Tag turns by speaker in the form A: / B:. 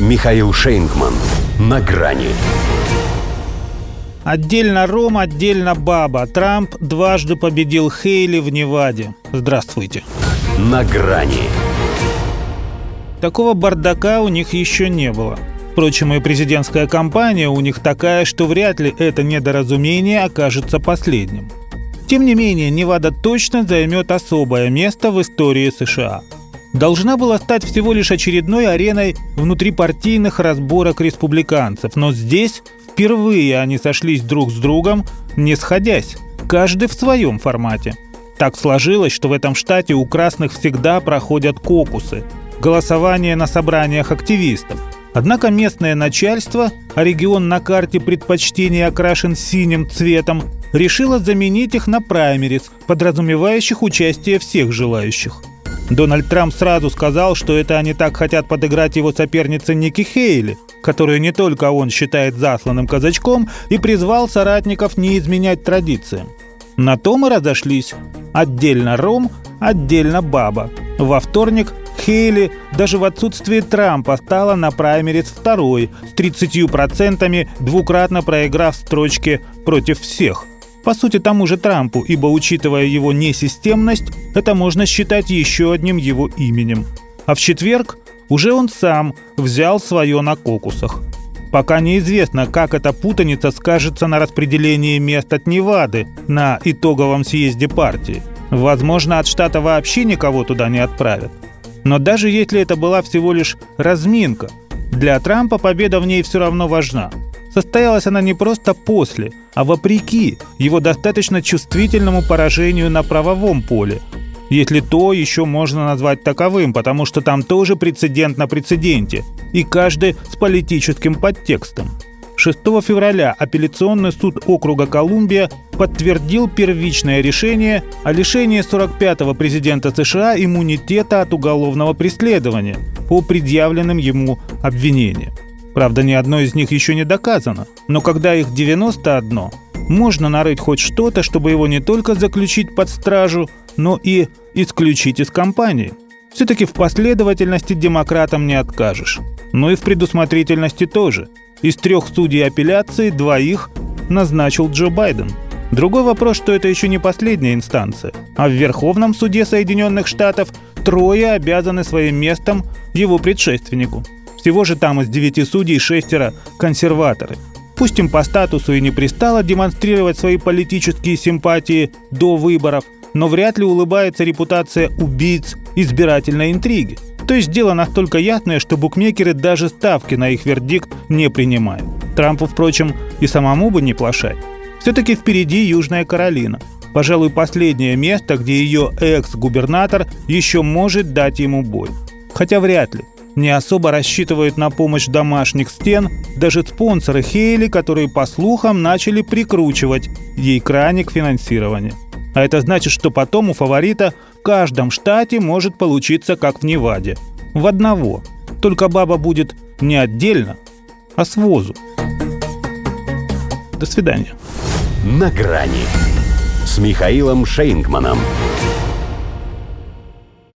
A: Михаил Шейнгман. На грани.
B: Отдельно Ром, отдельно баба. Трамп дважды победил Хейли в Неваде. Здравствуйте.
A: На грани.
B: Такого бардака у них еще не было. Впрочем, и президентская кампания у них такая, что вряд ли это недоразумение окажется последним. Тем не менее, Невада точно займет особое место в истории США. Должна была стать всего лишь очередной ареной внутрипартийных разборок республиканцев, но здесь впервые они сошлись друг с другом, не сходясь, каждый в своем формате. Так сложилось, что в этом штате у красных всегда проходят кокусы – голосование на собраниях активистов – Однако местное начальство, а регион на карте предпочтений окрашен синим цветом, решило заменить их на праймерис, подразумевающих участие всех желающих. Дональд Трамп сразу сказал, что это они так хотят подыграть его сопернице Ники Хейли, которую не только он считает засланным казачком, и призвал соратников не изменять традициям. На том и разошлись. Отдельно Ром, отдельно Баба. Во вторник Хейли даже в отсутствие Трампа стала на праймерис второй с 30%, двукратно проиграв строчки против всех. По сути, тому же Трампу, ибо, учитывая его несистемность, это можно считать еще одним его именем. А в четверг уже он сам взял свое на кокусах. Пока неизвестно, как эта путаница скажется на распределении мест от Невады на итоговом съезде партии. Возможно, от штата вообще никого туда не отправят. Но даже если это была всего лишь разминка, для Трампа победа в ней все равно важна. Состоялась она не просто после, а вопреки его достаточно чувствительному поражению на правовом поле. Если то еще можно назвать таковым, потому что там тоже прецедент на прецеденте, и каждый с политическим подтекстом. 6 февраля апелляционный суд округа Колумбия подтвердил первичное решение о лишении 45-го президента США иммунитета от уголовного преследования по предъявленным ему обвинениям. Правда, ни одно из них еще не доказано, но когда их 91, можно нарыть хоть что-то, чтобы его не только заключить под стражу, но и исключить из компании. Все-таки в последовательности демократам не откажешь. Но и в предусмотрительности тоже – из трех судей апелляции двоих назначил Джо Байден. Другой вопрос, что это еще не последняя инстанция, а в Верховном суде Соединенных Штатов трое обязаны своим местом его предшественнику. Всего же там из девяти судей шестеро – консерваторы. Пусть им по статусу и не пристало демонстрировать свои политические симпатии до выборов, но вряд ли улыбается репутация убийц избирательной интриги. То есть дело настолько ясное, что букмекеры даже ставки на их вердикт не принимают. Трампу, впрочем, и самому бы не плашать. Все-таки впереди Южная Каролина. Пожалуй, последнее место, где ее экс-губернатор еще может дать ему бой. Хотя вряд ли. Не особо рассчитывают на помощь домашних стен даже спонсоры Хейли, которые, по слухам, начали прикручивать ей краник финансирования. А это значит, что потом у фаворита в каждом штате может получиться как в Неваде. В одного. Только баба будет не отдельно, а с возу. До свидания.
A: На грани с Михаилом Шейнгманом.